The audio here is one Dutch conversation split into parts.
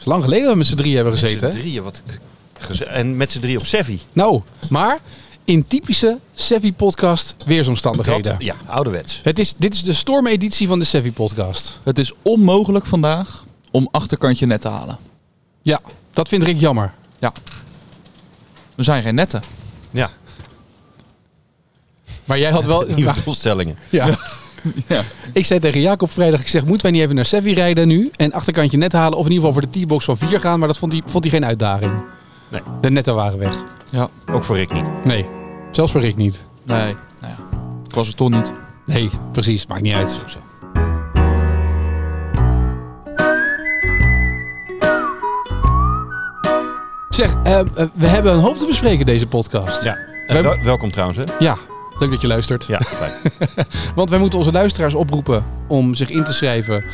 is lang geleden dat we met z'n drieën hebben Met z'n gezeten. hè? drieën, wat En met z'n drie op Sevi. Nou, maar in typische Sevi podcast weersomstandigheden. Dat, ja, ouderwets. Het is, dit is de stormeditie van de Sevi podcast. Het is onmogelijk vandaag om achterkantje net te halen. Ja, dat vind ik jammer. Er zijn geen netten. Ja, Maar jij had wel... nieuwe doelstellingen. ja. Ja. Ik zei tegen Jacob vrijdag, ik zeg, moeten wij niet even naar Sevi rijden nu? En achterkantje net halen of in ieder geval voor de T-box van 4 gaan. Maar dat vond hij, vond hij geen uitdaging. Nee. De netten waren weg. Ja. Ook voor Rick niet. Nee, zelfs voor Rick niet. Nee. Nou ja. Ik was er toch niet. Nee, precies. Maakt niet uit. Zo. Zeg, eh, eh, we hebben een hoop te bespreken deze podcast. Ja. Wij- welkom trouwens, hè? Ja, leuk dat je luistert. Ja, fijn. Want wij moeten onze luisteraars oproepen om zich in te schrijven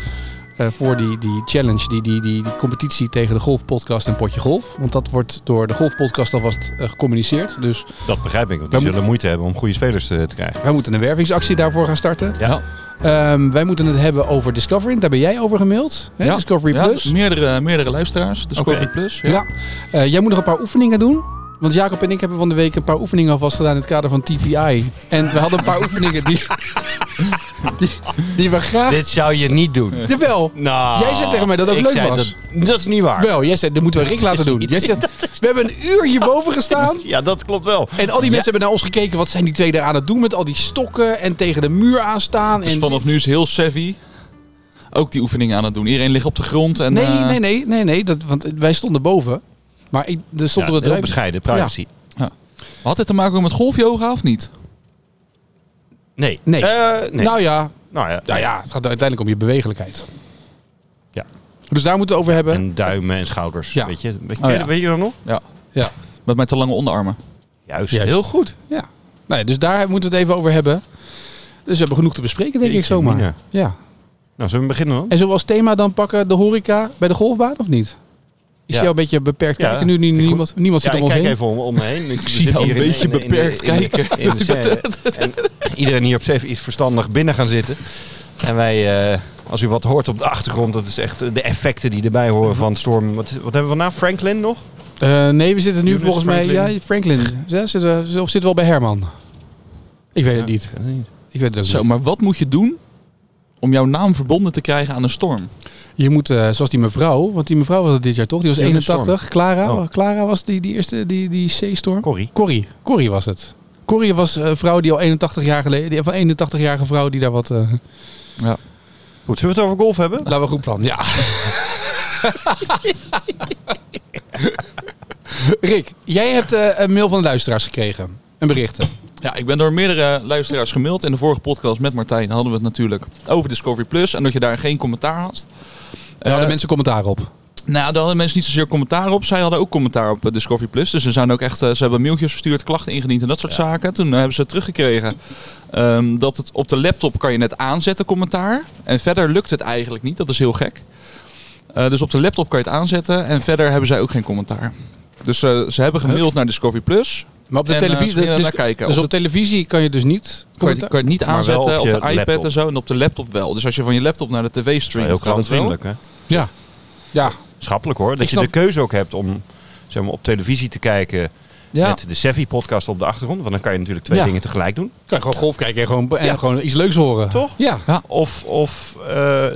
eh, voor die, die challenge, die, die, die, die competitie tegen de Golfpodcast en Potje Golf. Want dat wordt door de Golfpodcast alvast eh, gecommuniceerd. Dus Dat begrijp ik, want die Wij zullen moeite hebben om goede spelers te, te krijgen. wij moeten een wervingsactie daarvoor gaan starten. Ja. Ehm, wij moeten het hebben over Discovery. Daar ben jij over gemaild. Hè? Discovery Ja, Plus. meerdere, meerdere luisteraars. Discovery. Plus. Ja. Eh, jij moet nog een paar oefeningen doen. Want Jacob en ik hebben van de week een paar oefeningen alvast gedaan in het kader van TPI. En we hadden een paar oefeningen die, die, die we graag... Dit zou je niet doen. Jawel. Nou, Jij zei tegen mij dat het ook leuk was. Dat, dat is niet waar. Wel, jij zei, dat moeten we Rick laten doen. Jij zegt, we hebben een uur hierboven gestaan. Ja, dat klopt wel. En al die mensen hebben naar ons gekeken. Wat zijn die twee daar aan het doen met al die stokken en tegen de muur aanstaan. Dus en vanaf nu is heel savvy ook die oefeningen aan het doen. Iedereen ligt op de grond. En, Nee, eh, nee, nee, nee, nee. Dat, want wij stonden boven. Maar ik, er Ja, stond op het heel bescheiden, privacy. Had dit te maken met golfyoga of niet? Nee. Nee. Eh, nee. Nou ja, nou ja, nou ja, het gaat uiteindelijk om je bewegelijkheid. Ja. Dus daar moeten we het over hebben. En duimen en schouders. Ja. Weet, je, weet, Oh, je, ja. weet je dat nog? Ja. Ja. Met mijn te lange onderarmen. Juist. Juist. Heel goed. Ja. Ja, dus daar moeten we het even over hebben. Dus we hebben genoeg te bespreken, denk ik zomaar. mina. Ja. Nou, zullen we beginnen dan? En zullen we als thema dan pakken de horeca bij de golfbaan of niet? Ik Ja. zie jou een beetje beperkt Ja, kijken. Nu, nu, ik niemand, niemand Ja, zit ik om ons kijk heen. even om, om me heen. Ik, we zie zitten jou hier een beetje beperkt kijken. in de scène. En iedereen hier op safe is verstandig binnen gaan zitten. En wij, eh, als u wat hoort op de achtergrond, dat is echt eh, de effecten die erbij horen van storm. Wat, wat hebben we nou? Franklin nog? Eh, nee, we zitten nu volgens mij... Franklin. Ja, Franklin. Ja, zitten of zitten we al bij Herman? Ik weet het niet. Ik weet het ook Zo, niet. maar wat moet je doen om jouw naam verbonden te krijgen aan een storm? Je moet, eh, zoals die mevrouw, want die mevrouw was het dit jaar toch? Die was Ja, de 81. Clara, Oh. Clara was die, die eerste, die, die C-storm. Corrie. Corrie. Corrie was het. Corrie was een vrouw die al 81 jaar geleden, die, van 81-jarige vrouw die daar wat... eh Goed, zullen we het over golf hebben? laten we een goed plan. Ja. Rick, jij hebt eh, een mail van de luisteraars gekregen. Een berichten. Ja, ik ben door meerdere luisteraars gemaild. In de vorige podcast met Martijn hadden we het natuurlijk over Discovery Plus. En dat je daar geen commentaar had. Daar hadden Eh, mensen commentaar op. Nou, daar hadden mensen niet zozeer commentaar op. Zij hadden ook commentaar op eh, Discovery Plus. Dus ze zijn ook echt, eh, ze hebben mailtjes verstuurd, klachten ingediend en dat soort zaken. Toen hebben ze teruggekregen ehm, dat het op de laptop kan je net aanzetten commentaar. En verder lukt het eigenlijk niet. Dat is heel gek. Dus op de laptop kan je het aanzetten en verder hebben zij ook geen commentaar. Dus ze hebben gemaild naar Discovery Plus. Maar op de En, eh, televisie... gingen dus, naar kijken. dus Op op televisie kan je dus niet... Kan je, commentaar- kan je het niet aanzetten op de iPad laptop. en zo en op de laptop wel. Dus als je van je laptop naar de tv streamt, Heel gaat het wel. hè? Ja. Ja. Schappelijk hoor. Dat Ik je snap- de keuze ook hebt om zeg maar, op televisie te kijken Ja. met de Sevi-podcast op de achtergrond. Want dan kan je natuurlijk twee Ja. dingen tegelijk doen. Kan je gewoon golf kijken en gewoon, en Ja. gewoon iets leuks horen. Toch? Ja. Of, of eh,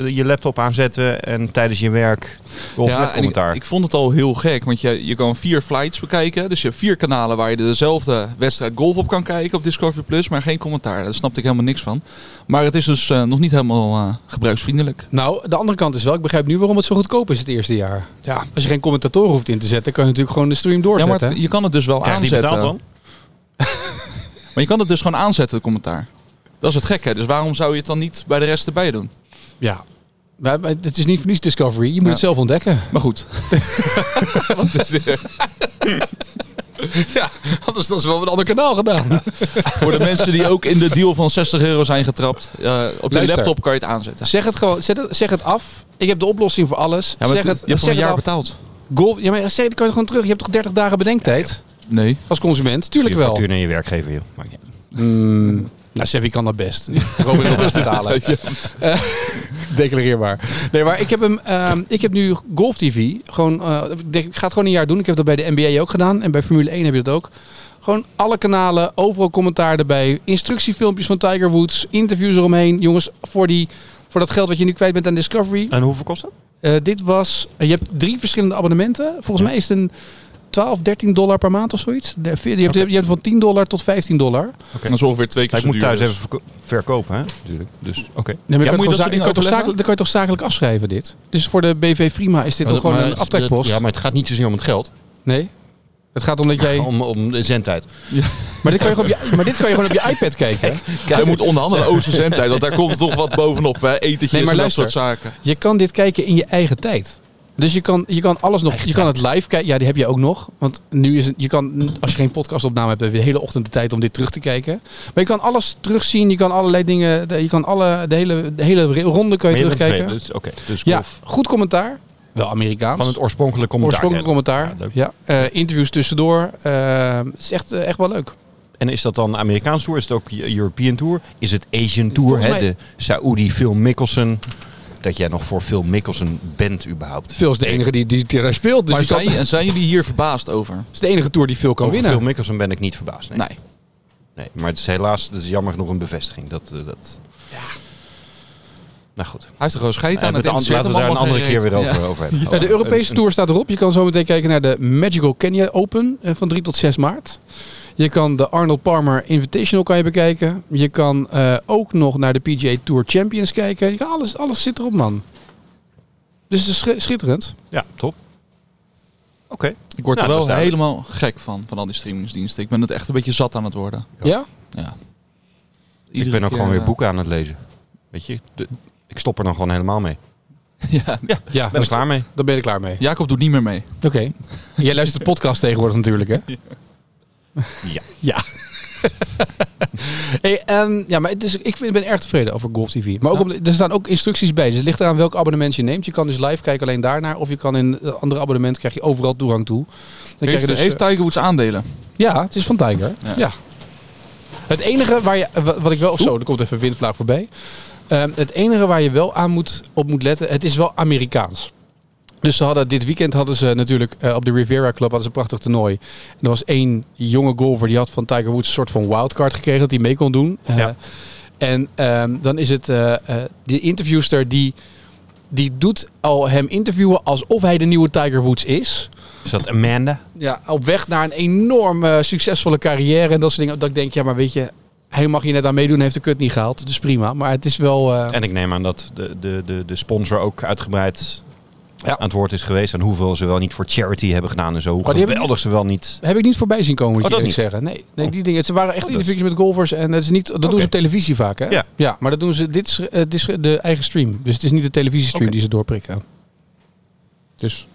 je laptop aanzetten en tijdens je werk golf met en ik, commentaar. ik vond het al heel gek, want je, je kan vier flights bekijken. Dus je hebt vier kanalen waar je dezelfde wedstrijd golf op kan kijken op Discovery Plus, maar geen commentaar. Daar snapte ik helemaal niks van. Maar het is dus eh, nog niet helemaal eh, gebruiksvriendelijk. Nou, de andere kant is wel, ik begrijp nu waarom het zo goedkoop is het eerste jaar. Ja. Als je geen commentator hoeft in te zetten, kan je natuurlijk gewoon de stream Ja, doorzetten. maar het- je kan het dus wel Krijg die aanzetten. dan? Maar je kan het dus gewoon aanzetten, de commentaar. Dat is het gekke. Dus waarom zou je het dan niet bij de rest erbij doen? Ja. Maar maar het is niet voor niets Discovery. Je moet Ja. het zelf ontdekken. Maar goed. Wat is, eh, Ja, anders dan ze wel op een ander kanaal gedaan. voor de mensen die ook in de deal van 60 euro zijn getrapt. eh, op je Luister. laptop kan je het aanzetten. zeg het gewoon, zet het, zeg het af. Ik heb de oplossing voor alles. Ja, maar zeg het- het, je hebt voor zeg een het jaar af. betaald. Golf, ja, maar zeg, dan kan je gewoon terug. Je hebt toch 30 dagen bedenktijd Nee. als consument? Tuurlijk je wel. factuur naar je werkgever, joh. Uit. Mm, nou, Sevi kan dat best. Robin wil best betalen. Eh, declareerbaar. Nee, maar ik heb, hem, ehm, ik heb nu Golf TV. Gewoon, ik denk, ik ga het gewoon een jaar doen. Ik heb dat bij de NBA ook gedaan. En bij Formule 1 heb je dat ook. Gewoon alle kanalen, overal commentaar erbij. Instructiefilmpjes van Tiger Woods. Interviews eromheen. Jongens, voor, die, voor dat geld wat je nu kwijt bent aan Discovery. En hoeveel kost dat? Eh, dit was, je hebt drie verschillende abonnementen. Volgens mij is het een 12, 13 dollar per maand of zoiets. De- Je hebt, je hebt van 10 dollar tot 15 dollar. Dat is ongeveer twee keer ik moet thuis dus. even verko- verkopen, hè? Natuurlijk. Dus, oké. Nee, maar Ja, kan je je kan toch zakelijk, dan kan je toch zakelijk afschrijven dit. Dus voor de BV Prima is dit toch gewoon een aftrekpost? Ja, maar het gaat niet zozeer om het geld. Nee? Het gaat om dat jij... Om, om de zendtijd. Maar dit kan je gewoon op je, maar dit kan je gewoon op je iPad kijken. hè? Hij moet onderhandelen over zendtijd, want daar komt er toch wat bovenop. Hè? Etentjes Nee, maar en dat soort zaken. Je kan dit kijken in je eigen tijd. Dus je kan, je kan alles nog. Je kan het live kijken. Ja, die heb je ook nog. Want nu is het. Je kan, als je geen podcastopname hebt, heb je de hele ochtend de tijd om dit terug te kijken. Maar je kan alles terugzien. Je kan allerlei dingen. de- Je kan alle, de, hele, de hele ronde kan je terugkijken. Dus, oké. Dus Ja, goed commentaar. Wel Amerikaans. van het oorspronkelijke commentaar. Oorspronkelijk commentaar. Ja, Eh, interviews tussendoor. Eh, het is echt, eh, echt wel leuk. En is dat dan Amerikaans Tour? Is het ook European Tour? Is het Asian Tour? Hè? mij- De Saoedi Phil Mickelson. Dat jij nog voor Phil Mickelson bent überhaupt. Phil is de enige die, die, die daar speelt. Dus Maar kan- zijn, en zijn jullie hier verbaasd over? het is de enige tour die Phil kan Over winnen. Phil Mickelson ben ik niet verbaasd. Nee. Nee. Nee, maar het is helaas, het is jammer genoeg een bevestiging. Dat, eh, dat... Ja. Nou goed. Hij heeft er gewoon scheid Eh, aan. Het laten we daar een andere keer weer over, over hebben. Ja, de Europese Tour staat erop. Je kan zo meteen kijken naar de Magical Kenya Open eh, van 3 tot 6 maart. Je kan de Arnold Palmer Invitational kan je bekijken. Je kan eh, ook nog naar de PGA Tour Champions kijken. Je kan alles, alles zit erop, man. Dus het is sch- schitterend. Ja, top. Oké. Ik word Nou, er wel helemaal gek van, van al die streamingsdiensten. Ik ben het echt een beetje zat aan het worden. Ja? Ja. Ik ben ook keer, gewoon weer eh, boeken aan het lezen. Weet je, de- ik stop er dan gewoon helemaal mee. Ja. Ja, Ben ik klaar mee? dan ben er klaar mee. Jacob doet niet meer mee. Oké. Jij luistert de podcast tegenwoordig natuurlijk, hè? Ja. Ja. hey, en, ja, maar dus, ik ben ben erg tevreden over Golf TV. Maar ook Ja. om, er staan ook instructies bij. Dus het ligt eraan welk abonnement je neemt. Je kan dus live kijken alleen daarnaar. Of je kan in een andere abonnement krijg je overal toegang toe. Dan krijg Heeft, je dus, heeft eh, Tiger Woods aandelen? ja, het is van Tiger. Ja. Ja. Het enige waar je, wa- wat ik wel, zo, er komt even een windvlaag voorbij. Ehm, het enige waar je wel aan moet, op moet letten, het is wel Amerikaans. Dus ze hadden, dit weekend hadden ze natuurlijk eh, op de Riviera Club hadden ze een prachtig toernooi. En er was één jonge golfer die had van Tiger Woods een soort van wildcard gekregen dat hij mee kon doen. Eh, Ja. En ehm, dan is het eh, de interviewster die, die doet al hem interviewen alsof hij de nieuwe Tiger Woods is. Is dat Amanda? Ja, op weg naar een enorm eh, succesvolle carrière en dat soort dingen. Dat ik denk, ja, maar weet je, hij mag hier net aan meedoen, heeft de kut niet gehaald. Dus prima. Maar het is wel. eh, En ik neem aan dat de, de, de, de sponsor ook uitgebreid Ja. aan het woord is geweest. En hoeveel ze wel niet voor charity hebben gedaan en zo. Hoe Oh, ze wel niet... heb ik niet voorbij zien komen, moet Oh, je dat eerlijk zeggen. Nee, nee Oh. die dingen. Ze waren echt Oh, interviews met golfers en dat is niet. Dat doen ze op televisie vaak, hè? Ja. ja maar dat doen ze. Dit is, eh, dit is de eigen stream. Dus het is niet de televisiestream die ze doorprikken. Dus.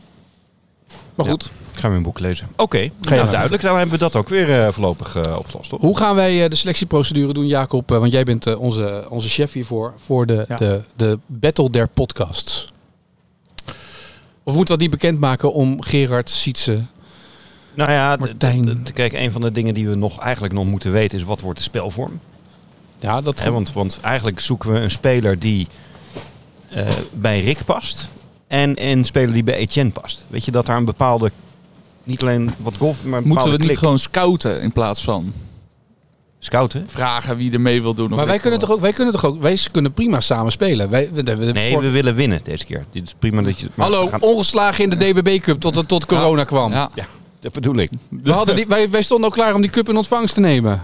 Maar Ja. goed, Ik ga mijn boek lezen. Oké, je nou, duidelijk. Dan hebben we dat ook weer eh, voorlopig eh, opgelost. Toch? hoe gaan wij eh, de selectieprocedure doen, Jacob? Want jij bent onze, onze chef hiervoor. Voor de, Ja. de, de Battle der Podcasts. Of moeten we dat niet bekendmaken om Gerard Sietse? Nou ja, Martijn. kijk, een van de dingen die we nog eigenlijk nog moeten weten is wat wordt de spelvorm. Ja, dat Hè, want, want eigenlijk zoeken we een speler die bij Rick past. En een speler die bij Etienne past. Weet je, dat daar een bepaalde... Niet alleen wat golf, maar een Moeten we niet klik. gewoon scouten in plaats van Scouten? vragen wie er mee wil doen? of Maar wij kunnen, toch ook, wij kunnen toch ook, wij kunnen prima samen spelen. Wij, we, we- we- Nee, voor- we willen winnen deze keer. Dit is prima dat je... maar Hallo, gaan- ongeslagen in de DBB Cup tot, tot corona kwam. Ja. Ja, dat bedoel ik. We hadden die, wij, wij stonden al klaar om die cup in ontvangst te nemen.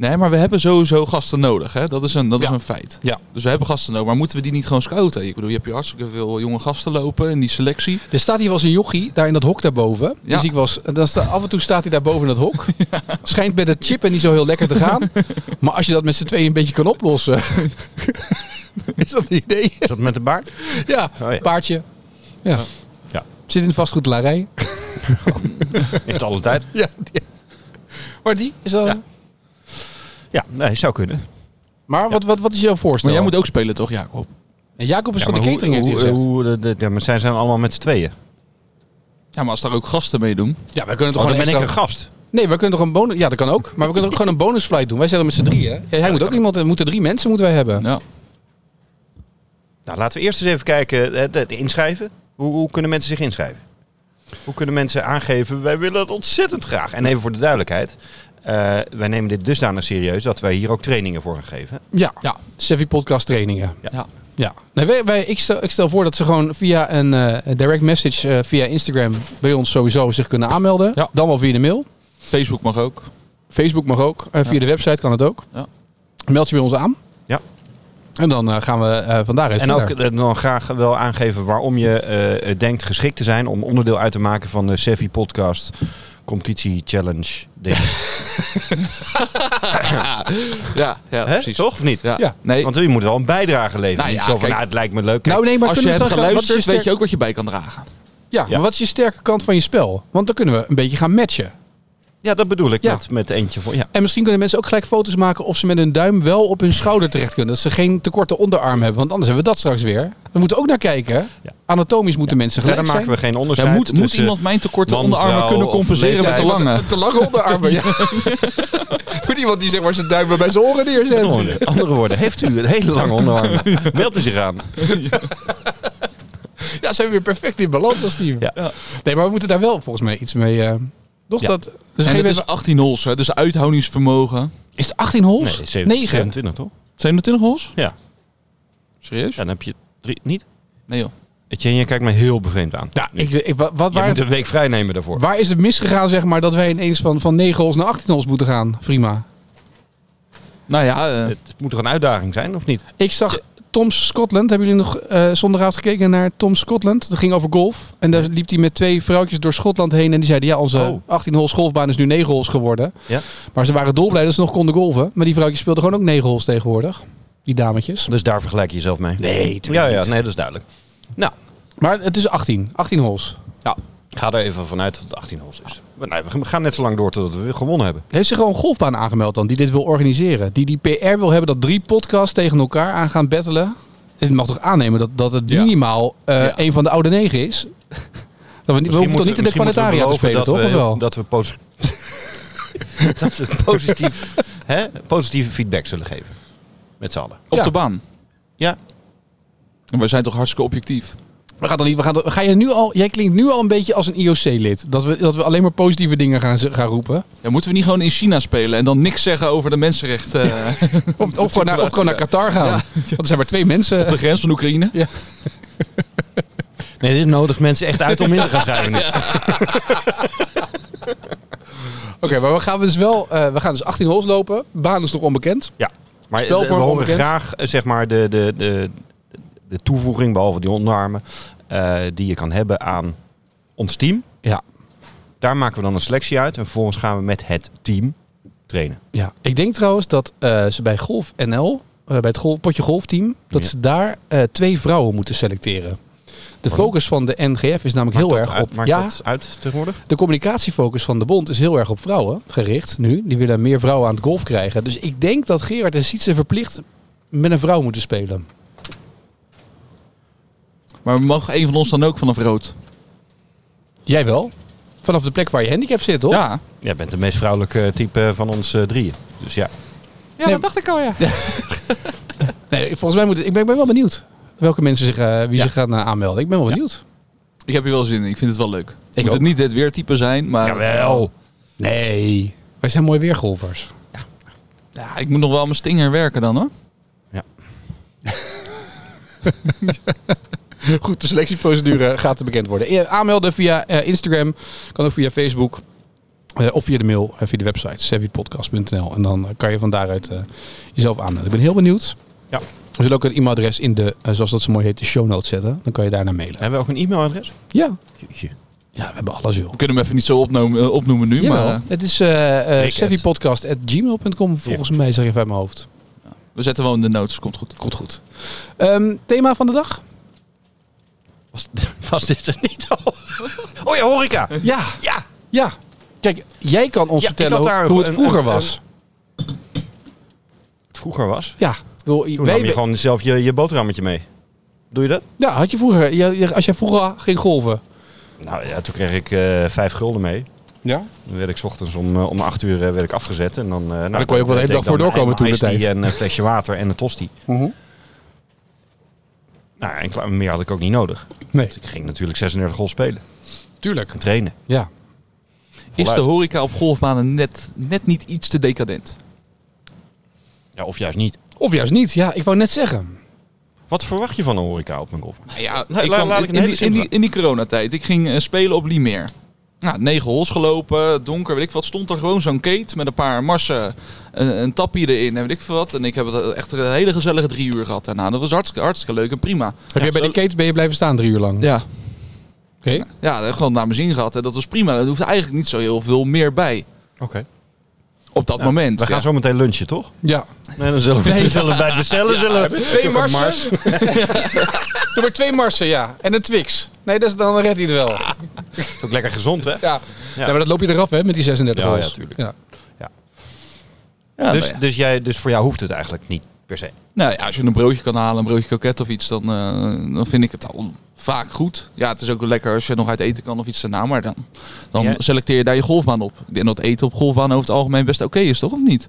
Nee, maar we hebben sowieso gasten nodig. Hè? Dat, is een, dat Ja. is een feit. Ja. Dus we hebben gasten nodig. Maar moeten we die niet gewoon scouten? Ik bedoel, je hebt hier hartstikke veel jonge gasten lopen in die selectie. Er staat hier wel eens een jochie, daar in dat hok daarboven. Ja. Dus ik was, dan sta, af en toe staat hij daar boven in dat hok. Schijnt met het chip en niet zo heel lekker te gaan. Maar als je dat met z'n tweeën een beetje kan oplossen. is dat een idee? Is dat met de baard? Ja, Oh, ja. paardje. Ja. Ja. Zit in de vastgoedlarij. Heeft alle tijd. Ja. die- Maar die is dat... Ja. Nee, zou kunnen. Maar wat, wat, wat is jouw voorstel? Maar jij moet ook spelen toch, Jacob? En Jacob is Ja, van de maar catering, heeft hij hoe, gezegd. hoe, de, de, ja, maar zij zijn allemaal met z'n tweeën. Ja, maar als daar ook gasten mee doen. ja, wij kunnen toch Oh, dan gewoon ben ik extra... een gast. Nee, we kunnen toch een bonus... Ja, dat kan ook. Maar we kunnen ook gewoon een bonusflight doen. Wij zijn er met z'n drieën. Ja, hij moet ook iemand... Er moeten drie mensen moeten wij hebben. Ja. Nou, laten we eerst eens even kijken, eh, de, de inschrijven. Hoe, hoe kunnen mensen zich inschrijven? Hoe kunnen mensen aangeven, wij willen het ontzettend graag. En even voor de duidelijkheid. Eh, wij nemen dit dusdanig serieus dat wij hier ook trainingen voor gaan geven. Ja, Ja. Sevi podcast trainingen. Ja. Ja. Ja, nee, wij, wij, ik, stel, ik stel voor dat ze gewoon via een eh, direct message eh, via Instagram bij ons sowieso zich kunnen aanmelden. Ja. Dan wel via de mail. Facebook mag ook. Facebook mag ook. Via Ja. de website kan het ook. Ja. Meld je bij ons aan. Ja. En dan gaan we eh van daaruit En ook verder. dan graag wel aangeven waarom je eh, denkt geschikt te zijn om onderdeel uit te maken van de Sevi Podcast Competitie Challenge. Ding. Ja, ja Hè? precies. Toch of niet? Ja. Ja. Nee, Want je moet wel een bijdrage leveren. Nou niet ja, zo van, kijk. nou, het lijkt me leuk. Kijk, nou nee, maar als je kunnen we hebt dan gaan- wat is geluisterd, je weet sterk- je ook wat je bij kan dragen. Ja, Ja. maar wat is je sterke kant van je spel? Want dan kunnen we een beetje gaan matchen. ja, dat bedoel ik Ja. met, met eentje voor. Ja. En misschien kunnen mensen ook gelijk foto's maken of ze met hun duim wel op hun schouder terecht kunnen. Dat ze geen te korte onderarm hebben. Want anders hebben we dat straks weer. We moeten ook naar kijken. Ja. Anatomisch moeten mensen Verder gelijk maken we geen Ja, onderscheid moet, iemand mijn tekorte man, onderarmen kunnen compenseren met de leeftijd. lange? Te lange onderarmen, ja. Moet iemand die zeg maar zijn duim bij zijn oren neerzet. Andere, andere woorden, heeft u een hele lange onderarm? Meld u zich aan. Ja, zijn we weer perfect in balans als team. Ja. Nee, maar we moeten daar wel volgens mij iets mee... eh toch Ja. dat... Dus En geen het is 18 holes, hè, dus uithoudingsvermogen. is het 18 holes? Nee, 27, 9. 27 toch? 27 holes? Ja. Serieus? Dan heb je drie, niet? Nee joh. Etienne, je kijkt mij heel bevreemd aan. Ja, ik, ik, wat, wat- Je waar, moet een week vrij nemen daarvoor. waar is het misgegaan, zeg maar, dat wij ineens van, van 9 holes naar 18 holes moeten gaan? Prima. Nou ja, eh, Het moet toch een uitdaging zijn, of niet? Ik zag Tom's Scotland. Hebben jullie nog eh zondagavond gekeken naar Tom's Scotland? Dat ging over golf. En daar liep hij met twee vrouwtjes door Schotland heen. En die zeiden, ja, onze Oh. 18 holes golfbaan is nu 9 holes geworden. Ja. Maar ze waren dolblij dat ze nog konden golven. Maar die vrouwtjes speelden gewoon ook 9 holes tegenwoordig. Die dametjes. Dus daar vergelijk je jezelf mee. Nee, Ja, ja, nee, dat is duidelijk. Nou, Maar het is 18. 18 holes. ga er even vanuit dat het 18 holes is. Nee, we gaan net zo lang door totdat we gewonnen hebben. Heeft zich gewoon een golfbaan aangemeld dan, die dit wil organiseren? Die die PR wil hebben dat drie podcasts tegen elkaar aan gaan battelen? Je mag toch aannemen dat, dat het Ja. minimaal eh, Ja. een van de oude negen is? Dat we, niet- we hoeven toch niet in de planetaria te spelen, dat toch? we- Of wel? Dat we, posi- dat we positief, hè, positieve feedback zullen geven. Met z'n allen. op Ja. de baan. Ja. En wij zijn toch hartstikke objectief. We gaan dan niet, we gaan, dan- ga je nu al, jij klinkt nu al een beetje als een IOC-lid. Dat we, dat we alleen maar positieve dingen gaan, gaan roepen. Ja, moeten we niet gewoon in China spelen en dan niks zeggen over de mensenrechten eh, Of, of, gewoon, naar, of gewoon naar Qatar gaan. Ja. Want er zijn maar twee mensen. op de grens van Oekraïne? Nee, dit nodigt mensen echt uit om in te gaan schrijven. Oké, maar we gaan dus wel, eh, we gaan dus 18 holes lopen. Baan is nog onbekend. Maar we horen graag eh, zeg maar, de, de, de, de toevoeging, behalve die onderarmen, eh, die je kan hebben aan ons team. Ja. Daar maken we dan een selectie uit en vervolgens gaan we met het team trainen. Ja, ik denk trouwens dat eh, ze bij Golf NL, bij het golf, potje golfteam, dat Ja. ze daar twee vrouwen moeten selecteren. De focus van de NGF is namelijk Maakt heel erg uit, op. Maakt Ja, dat uit tegenwoordig? de communicatiefocus van de bond is heel erg op vrouwen gericht nu. Die willen meer vrouwen aan het golf krijgen. Dus ik denk dat Gerard en Sietse verplicht met een vrouw moeten spelen. Maar mag een van ons dan ook vanaf rood? Jij wel? Vanaf de plek waar je handicap zit, toch? Ja. Jij bent de meest vrouwelijke type van ons eh, drieën. Dus ja. Ja, Nee, dat dacht ik al, ja. Nee, volgens mij moet het, ik, ben, ik ben wel benieuwd welke mensen zich, eh, wie Ja. zich gaan eh, aanmelden. Ik ben wel Ja. benieuwd. Ik heb hier wel zin in. Ik vind het wel leuk. Ik moet ook. het niet het weertype zijn, maar... Jawel. Nee, wij zijn mooi weergolfers. Ja, ik moet nog wel mijn stinger werken dan, hoor. Goed, de selectieprocedure gaat bekend worden. Eh, Aanmelden via eh, Instagram, kan ook via Facebook. eh, of via de mail, eh, via de website, savvypodcast.nl. En dan kan je van daaruit eh, jezelf aanmelden. Ik ben heel benieuwd. Ja. We zullen ook het e-mailadres in de, eh, zoals dat zo mooi heet, de show notes zetten. Dan kan je daarnaar mailen. Hebben we ook een e-mailadres? Ja, Jeetje. ja we hebben alles joh. We kunnen hem even niet zo opnoemen, eh, opnoemen nu, Jawel, maar... eh, het is uh, volgens mij, zeg even uit mijn hoofd. we zetten wel in de notes, komt goed. Komt goed. Ehm, thema van de dag? Was, was dit er niet al? Oh ja, horeca. Ja, Ja. ja. Kijk, jij kan ons Ja, vertellen daar hoe het een- vroeger een- was. Het vroeger was. Ja, bedoel, Toen nam je gewoon zelf je, je boterhammetje mee. Doe je dat? Ja, had je vroeger, je- je- als jij vroeger ging golven. Nou ja, toen kreeg ik eh, vijf gulden mee. Ja? Dan werd ik 's ochtends om, eh, om acht uur eh, werd ik afgezet. En dan, eh nou, dan kon je ook wel de hele dag voor doorkomen toen de tijd. En een flesje water en een tosti. Nou, en klaar, meer had ik ook niet nodig. Nee, Dus ik ging natuurlijk 36 golf spelen tuurlijk. en trainen. Ja. Is de horeca op golfbanen net, net niet iets te decadent? Ja, of juist niet. Of juist niet. Ja, ik wou net zeggen. Wat verwacht je van een horeca op een golf? Nou ja, La- ik la- kwam laat ik in, die, in, die, in die coronatijd. Ik ging eh, spelen op Limeer. Nou, negen holes gelopen, donker, weet ik wat. Stond er gewoon zo'n kate met een paar marsen, een, een tappie erin en weet ik veel wat. En ik heb het echt een hele gezellige drie uur gehad daarna. Dat was hartstikke, hartstikke leuk en prima. Heb jij bij zo- de Kate ben je blijven staan drie uur lang? Ja, Oké. ja, gewoon naar mijn zin gehad. En dat was prima. Er hoeft eigenlijk niet zo heel veel meer bij. Oké. Op dat moment. We gaan ja. zo meteen lunchen, toch? Ja. Nee, dan zullen we, Nee. we zullen bij het bestellen. zullen we, hebben twee marsen. Doe maar twee marsen, ja. En een Twix. Nee, dat is, dan redt hij het wel. Ja. is ook lekker gezond, hè? ja. maar dat loop je eraf, hè, met die 36 Ja, ja, tuurlijk. Ja. Ja, dus, ja. dus, jij, dus voor jou hoeft het eigenlijk niet per se. Nou ja, als je een broodje kan halen, een broodje kroket of iets, dan, eh, dan vind ik het al vaak goed. Ja, het is ook wel lekker als je nog uit eten kan of iets daarna, maar dan, dan Ja. selecteer je daar je golfbaan op. Ik denk dat eten op golfbaan over het algemeen best oké is, toch? Of niet?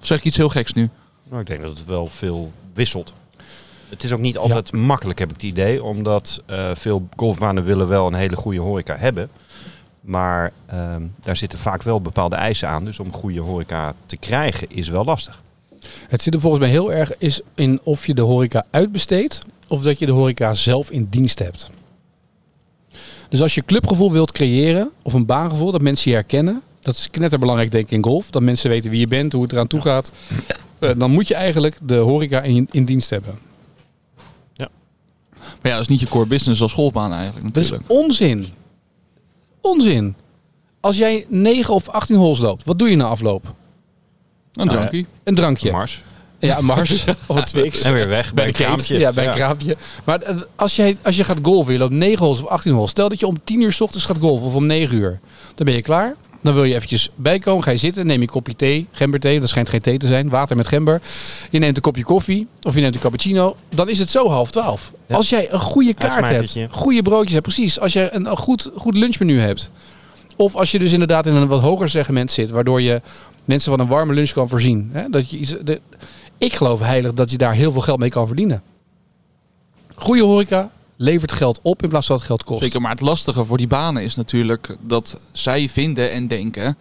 Of zeg ik iets heel geks nu? Nou, ik denk dat het wel veel wisselt. Het is ook niet altijd makkelijk, heb ik het idee. Omdat eh, veel golfbanen willen wel een hele goede horeca hebben. Maar ehm, daar zitten vaak wel bepaalde eisen aan. Dus om goede horeca te krijgen is wel lastig. Het zit er volgens mij heel erg is in of je de horeca uitbesteedt of dat je de horeca zelf in dienst hebt. Dus als je clubgevoel wilt creëren of een baangevoel dat mensen je herkennen, dat is knetterbelangrijk denk ik in golf, dat mensen weten wie je bent, hoe het eraan toe gaat, eh, dan moet je eigenlijk de horeca in, in dienst hebben. Maar ja, dat is niet je core business als golfbaan eigenlijk Dat is onzin. Onzin. Als jij 9 of 18 holes loopt, wat doe je na afloop? Een drankje. Een drankje. Mars. Ja, een Mars of een Twix. En weer weg bij een kraampje. Ja, bij een kraampje. Maar eh, als, jij, als je gaat golven, je loopt 9 holes of 18 holes. Stel dat je om 10 uur s ochtends gaat golven of om 9 uur. Dan ben je klaar. Dan wil je eventjes bijkomen, ga je zitten, neem je een kopje thee, gemberthee, dat schijnt geen thee te zijn, water met gember. Je neemt een kopje koffie of je neemt een cappuccino. Dan is het zo half twaalf. Ja. Als jij een goede kaart hebt, goede broodjes hebt, precies. Als je een, een goed, goed lunchmenu hebt. Of als je dus inderdaad in een wat hoger segment zit, waardoor je mensen van een warme lunch kan voorzien. Hè? Dat je iets, de, ik geloof heilig dat je daar heel veel geld mee kan verdienen. Goede horeca levert geld op in plaats van dat het geld kost. Zeker, maar het lastige voor die banen is natuurlijk dat zij vinden en denken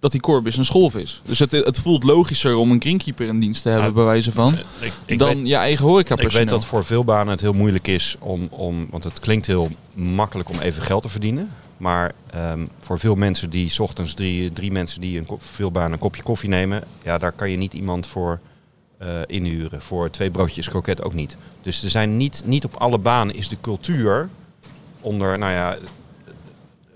dat die core business golf is. Dus het, het voelt logischer om een greenkeeper in dienst te hebben, Ja, bij wijze van, Ik, ik dan weet, je eigen horeca ik weet dat voor veel banen het heel moeilijk is om, om want het klinkt heel makkelijk om even geld te verdienen. Maar ehm, voor veel mensen die 's ochtends drie, drie mensen die een veel banen een kopje koffie nemen, ja, daar kan je niet iemand voor eh, inhuren. Voor twee broodjes kroket ook niet. Dus er zijn niet, niet op alle banen is de cultuur onder, nou ja, eh,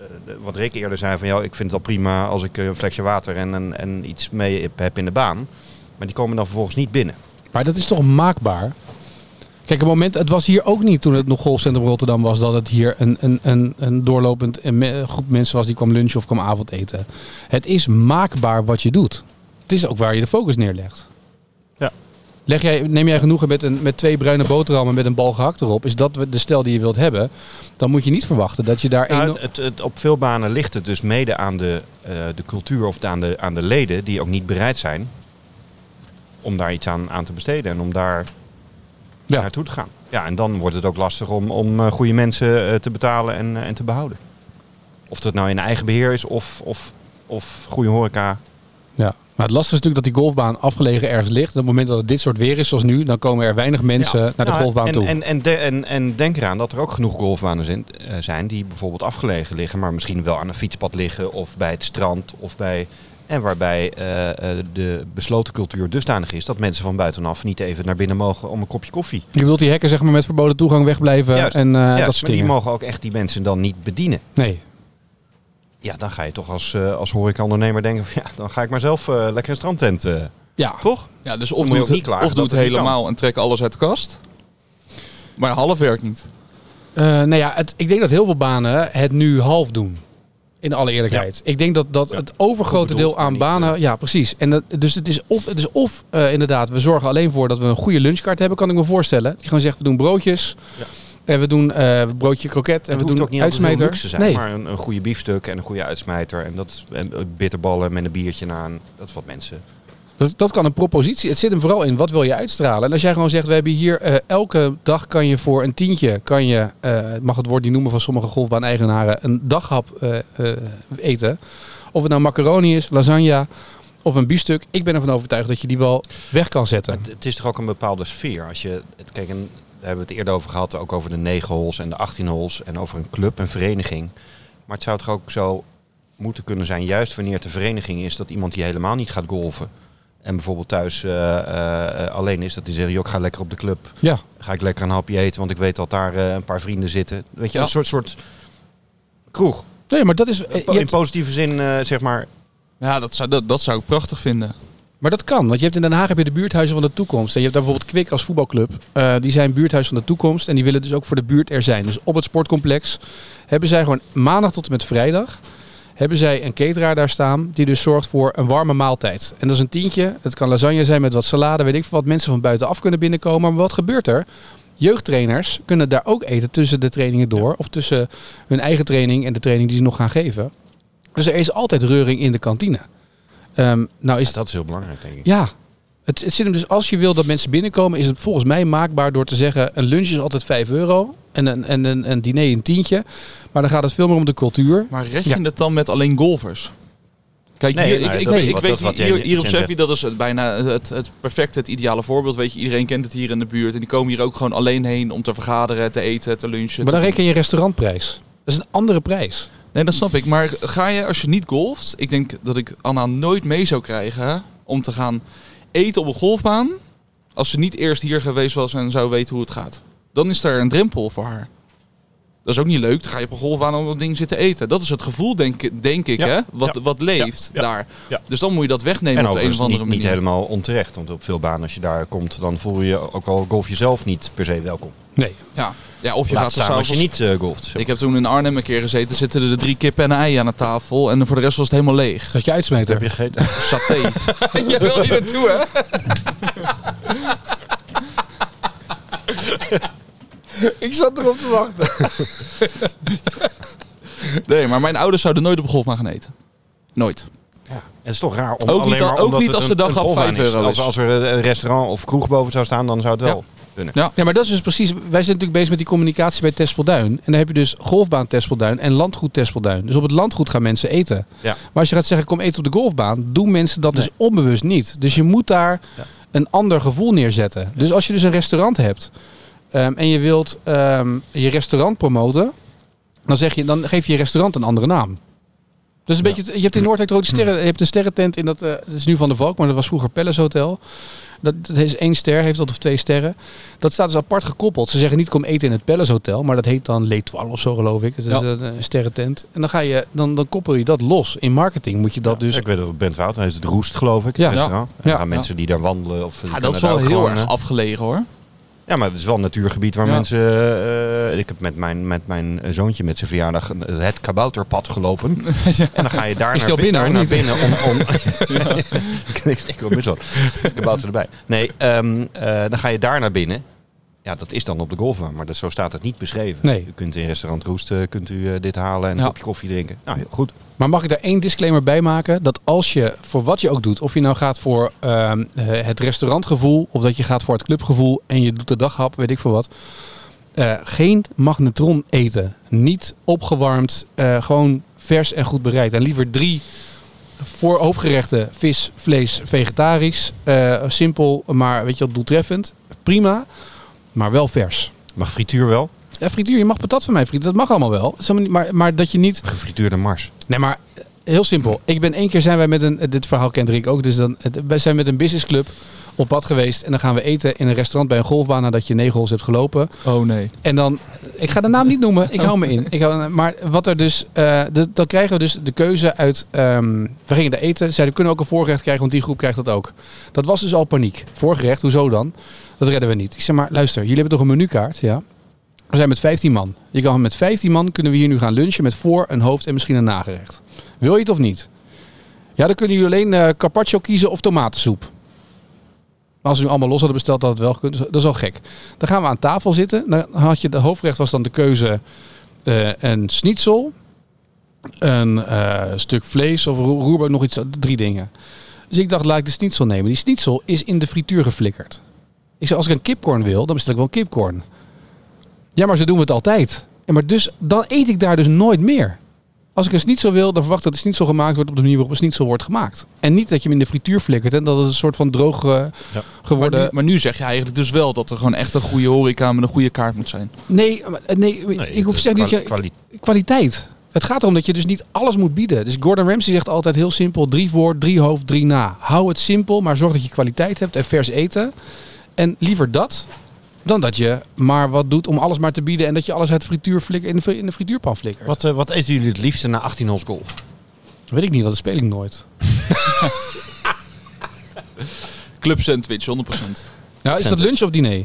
eh, wat Rick eerder zei van, ja, ik vind het al prima als ik een flesje water en, en, en iets mee heb in de baan. Maar die komen dan vervolgens niet binnen. Maar dat is toch maakbaar? Kijk, het moment, het was hier ook niet toen het nog golfcentrum Rotterdam was, dat het hier een, een, een, een doorlopend groep mensen was die kwam lunchen of kwam avondeten. Het is maakbaar wat je doet. Het is ook waar je de focus neerlegt. Ja. Leg jij, neem jij genoegen met, een, met twee bruine boterhammen met een bal gehakt erop, is dat de stijl die je wilt hebben, dan moet je niet verwachten dat je daar... Nou, het, het, op veel banen ligt het dus mede aan de, eh, de cultuur of aan de, aan de leden die ook niet bereid zijn om daar iets aan, aan te besteden en om daar Ja. naartoe te gaan. Ja, en dan wordt het ook lastig om, om eh, goede mensen eh, te betalen en, eh, en te behouden. Of dat nou in eigen beheer is of, of, of goede horeca. Ja. Maar het lastige is natuurlijk dat die golfbaan afgelegen ergens ligt. Op het moment dat het dit soort weer is zoals nu, dan komen er weinig mensen Ja. naar de Nou, golfbaan en, toe. En, en, de- en, en denk eraan dat er ook genoeg golfbanen zijn, zijn die bijvoorbeeld afgelegen liggen, maar misschien wel aan een fietspad liggen of bij het strand of bij. En waarbij eh, eh, de besloten cultuur dusdanig is dat mensen van buitenaf niet even naar binnen mogen om een kopje koffie. Je bedoelt die hekken zeg maar met verboden toegang wegblijven Juist. en eh, Ja, dat maar die mogen ook echt die mensen dan niet bedienen. Nee. Ja, dan ga je toch als, eh als horecaondernemer denken, ja, dan ga ik maar zelf eh, lekker een strandtent. eh, Ja. toch? Ja, dus of doet, klagen of doet het helemaal en trek alles uit de kast. Maar half werkt niet. Eh, nou ja, het, ik denk dat heel veel banen het nu half doen. In alle eerlijkheid. Ik denk dat, dat Ja. het overgrote deel aan niet, banen. eh, ja, precies. En dat, dus het is of, het is of eh, inderdaad, we zorgen alleen voor dat we een goede lunchkaart hebben, kan ik me voorstellen. Die gewoon zegt, we doen broodjes. Ja. En we doen eh broodje kroket. En het we doen ook niet uitsmijter. luxe zijn, nee. maar een, een goede biefstuk en een goede uitsmijter. En dat is en bitterballen met een biertje na. En dat is wat mensen Dat kan een propositie. Het zit hem vooral in wat wil je uitstralen. En als jij gewoon zegt, we hebben hier eh, elke dag kan je voor een tientje, kan je, eh, mag het woord niet noemen van sommige golfbaan-eigenaren, een daghap eh, eten. Of het nou macaroni is, lasagne of een biefstuk. Ik ben ervan overtuigd dat je die wel weg kan zetten. Het- is toch ook een bepaalde sfeer. Als je, kijk, en daar hebben we het eerder over gehad, ook over de 9 holes en de 18 holes en over een club, een vereniging. Maar het zou toch ook zo moeten kunnen zijn, juist wanneer het een vereniging is, dat iemand die helemaal niet gaat golven en bijvoorbeeld thuis eh, eh, alleen is, dat die zegt, joh, ik ga lekker op de club, Ja, ga ik lekker een hapje eten, want ik weet dat daar eh, een paar vrienden zitten. Weet je, Ja. een soort, soort kroeg. nee, maar dat is. In hebt- positieve zin, eh, zeg maar, Ja, dat zou, dat, dat zou ik prachtig vinden. Maar dat kan, want je hebt in Den Haag heb je de buurthuizen van de toekomst. En je hebt daar bijvoorbeeld Kwik als voetbalclub. Eh, die zijn buurthuis van de toekomst en die willen dus ook voor de buurt er zijn. Dus op het sportcomplex hebben zij gewoon maandag tot en met vrijdag... hebben zij een cateraar daar staan die dus zorgt voor een warme maaltijd. En dat is een tientje. Het kan lasagne zijn met wat salade, weet ik veel wat. Mensen van buitenaf kunnen binnenkomen. Maar wat gebeurt er? Jeugdtrainers kunnen daar ook eten tussen de trainingen door. Of tussen hun eigen training en de training die ze nog gaan geven. Dus er is altijd reuring in de kantine. Ehm, nou is dat is heel belangrijk, denk ik. ja, het, het zit hem dus als je wil dat mensen binnenkomen, is het volgens mij maakbaar door te zeggen: een lunch is altijd 5 euro en een, en een, een diner een tientje. Maar dan gaat het veel meer om de cultuur. Maar red je Ja. het dan met alleen golfers? Kijk, Nee, hier, nee, ik, is ik wat- weet wat hier, hier op Seffi, dat is het bijna het, het perfecte, het ideale voorbeeld. Weet je, iedereen kent het hier in de buurt. En die komen hier ook gewoon alleen heen om te vergaderen, te eten, te lunchen. Maar dan reken je restaurantprijs. Dat is een andere prijs. Nee, dat snap ik. Maar ga je, als je niet golft... Ik denk dat ik Anna nooit mee zou krijgen om te gaan eten op een golfbaan... als ze niet eerst hier geweest was en zou weten hoe het gaat. Dan is er een drempel voor haar. Dat is ook niet leuk. Dan ga je op een golfbaan op dat ding zitten eten. Dat is het gevoel, denk, ik- denk ik, Ja, hè? Wat, ja, wat leeft ja, daar. ja. Dus dan moet je dat wegnemen En op de een of andere niet, manier. niet helemaal onterecht. Want op veel banen, als je daar komt, dan voel je ook al golf jezelf niet per se welkom. Nee. Ja. ja, of je Laat gaat er staan als je niet eh, golft. zeg Ik heb toen in Arnhem een keer gezeten. Zitten er de drie kippen en een ei aan de tafel. En voor de rest was het helemaal leeg. Dat je uitsmeter. Heb je gegeten? Saté. Je wil hier naartoe, hè? Ik zat erop te wachten. Nee, maar mijn ouders zouden nooit op een golfbaan gaan eten. Nooit. Ja. En het is toch raar om Ook alleen niet- maar ook omdat niet als de dag op golfbaan 5 euro Als, is. als er een restaurant of kroeg boven zou staan, dan zou het wel kunnen. Ja. Ja, maar dat is dus precies. Wij zijn natuurlijk bezig met die communicatie bij Tespelduin. En dan heb je dus golfbaan Tespelduin en landgoed Tespelduin. Dus op het landgoed gaan mensen eten. Ja. Maar als je gaat zeggen, kom eten op de golfbaan, doen mensen dat dus onbewust niet. Dus je moet daar Ja. een ander gevoel neerzetten. Dus als je dus een restaurant hebt ehm, en je wilt ehm, je restaurant promoten, dan, zeg je, dan geef je je restaurant een andere naam. Dus een Ja. beetje, je hebt in Noordwijk rode sterren, je hebt een sterrentent in dat, eh dat is nu van de Valk, maar dat was vroeger Palace Hotel. Dat, dat is één ster, heeft dat of twee sterren. Dat staat dus apart gekoppeld. Ze zeggen niet kom eten in het Palace Hotel, maar dat heet dan L'Etoile of zo geloof ik. Het is Ja. een, een sterrentent. En dan, ga je, dan, dan koppel je dat los. In marketing moet je dat dus... Ik weet het op Bentwoud, hij is het Roest geloof ik, Ja. En Ja. dan gaan mensen die daar wandelen. Of Ja, dat is wel heel erg eh, afgelegen hoor. Ja, maar het is wel een natuurgebied waar Ja. mensen... eh, ik heb met mijn, met mijn zoontje met zijn verjaardag eh, het kabouterpad gelopen. En dan ga je daar naar, binnen, daar naar binnen om... om ik wil best wel. Kabouter erbij. Nee, ehm, eh, dan ga je daar naar binnen. Ja, dat is dan op de golfbaan, maar dat, zo staat het niet beschreven. Nee. U kunt in restaurant Roest eh, kunt u eh, dit halen en een Ja. kopje koffie drinken. Nou, heel goed. Maar mag ik daar één disclaimer bij maken? Dat als je, voor wat je ook doet, of je nou gaat voor ehm, eh, het restaurantgevoel, of dat je gaat voor het clubgevoel en je doet de daghap, weet ik veel wat. geen magnetron eten. Niet opgewarmd, gewoon vers en goed bereid. En liever drie voor hoofdgerechten, vis, vlees, vegetarisch. Simpel, maar weet je wat, doeltreffend. Prima, maar wel vers. Mag frituur wel? Ja, frituur, je mag patat van mij frieten, dat mag allemaal wel. Maar, maar dat je niet Gefrituurde mars. Nee, maar eh, heel simpel. Ik ben één keer zijn wij met een. Dit verhaal kent Rick ook. Dus dan, wij zijn met een businessclub op pad geweest. En dan gaan we eten in een restaurant bij een golfbaan nadat je negen holes hebt gelopen. Oh nee. En dan. Ik ga de naam niet noemen. Ik hou me in. Ik hou, maar wat er dus. de, dan krijgen we dus de keuze uit. ehm, we gingen daar eten. Zeiden we kunnen ook een voorgerecht krijgen, want die groep krijgt dat ook. Dat was dus al paniek. Voorgerecht, hoezo dan? Dat redden we niet. Ik zeg maar, luister, jullie hebben toch een menukaart? Ja. We zijn met 15 man. Je kan met 15 man kunnen we hier nu gaan lunchen met voor, een hoofd en misschien een nagerecht. Wil je het of niet? Ja, dan kunnen jullie alleen eh, carpaccio kiezen of tomatensoep. Maar als we nu allemaal los hadden besteld, had het wel gekund. Dat is al gek. Dan gaan we aan tafel zitten. Dan had je de hoofdgerecht was dan de keuze eh, een schnitzel, een eh, stuk vlees of roer, roerbak, nog iets, drie dingen. Dus ik dacht, laat ik de schnitzel nemen. Die schnitzel is in de frituur geflikkerd. Ik zei, als ik een kipcorn wil, dan bestel ik wel een kipcorn. Ja, maar zo doen we het altijd. Ja, maar dus, dan eet ik daar dus nooit meer. Als ik een schnitzel wil, dan verwacht ik dat de schnitzel gemaakt wordt op de manier waarop een schnitzel wordt gemaakt. En niet dat je hem in de frituur flikkert en dat het een soort van droog eh, Ja. Maar geworden... nu, maar nu zeg je eigenlijk dus wel dat er gewoon echt een goede horeca met een goede kaart moet zijn. Nee, maar- nee, ik hoef te zeggen dat je... kwali- kwaliteit. Het gaat erom dat je dus niet alles moet bieden. Dus Gordon Ramsay zegt altijd heel simpel: drie voor, drie hoofd, drie na. Hou het simpel, maar zorg dat je kwaliteit hebt en vers eten. En liever dat dan dat je maar wat doet om alles maar te bieden en dat je alles uit de frituur flikker, in, de, in de frituurpan flikkert. Wat, eh, wat eten jullie het liefste na 18 holes golf? Weet ik niet, dat speel ik nooit. Club sandwich, 100%. Nou, is dat lunch of diner?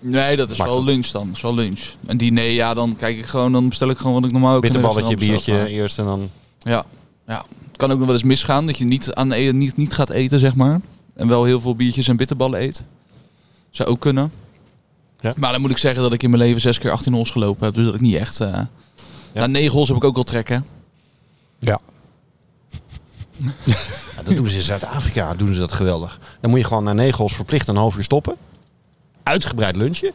Nee, dat is wel lunch dan. Dat is wel lunch. En diner, ja, dan kijk ik gewoon, dan bestel ik gewoon wat ik normaal ook Bitterballetje, biertje eerst en dan... Ja, ja. Het kan ook nog wel eens misgaan dat je niet, aan e- niet, niet gaat eten, zeg maar. En wel heel veel biertjes en bitterballen eet. Zou ook kunnen. Ja. Maar dan moet ik zeggen dat ik in mijn leven zes keer 18 holes gelopen heb. Dus dat ik niet echt... eh Na negen holes heb ik ook wel trekken. Ja. Ja, dat doen ze in Zuid-Afrika, doen ze dat geweldig. Dan moet je gewoon na 9 holes verplicht een half uur stoppen. Uitgebreid lunchen.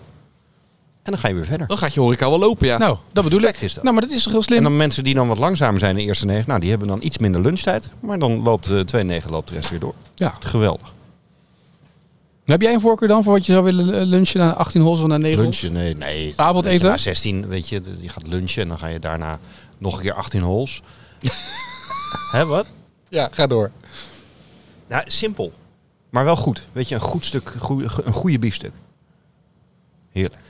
En dan ga je weer verder. Dan gaat je horeca wel lopen, ja. Nou, dat bedoel ik. Is dat. Nou, maar dat is toch heel slim. En dan mensen die dan wat langzamer zijn in de eerste negen, nou die hebben dan iets minder lunchtijd. Maar dan loopt de tweede negen loopt de rest weer door. Ja. Geweldig. Heb jij een voorkeur dan voor wat je zou willen lunchen na 18 holes of na 9 holes? Lunchen, nee, nee. Avondeten? Na 16, weet je, je gaat lunchen en dan ga je daarna nog een keer 18 holes. Hè, wat? Ja, ga door. Nou, simpel. Maar wel goed. Weet je, een goed stuk, goeie- een goede biefstuk. Heerlijk.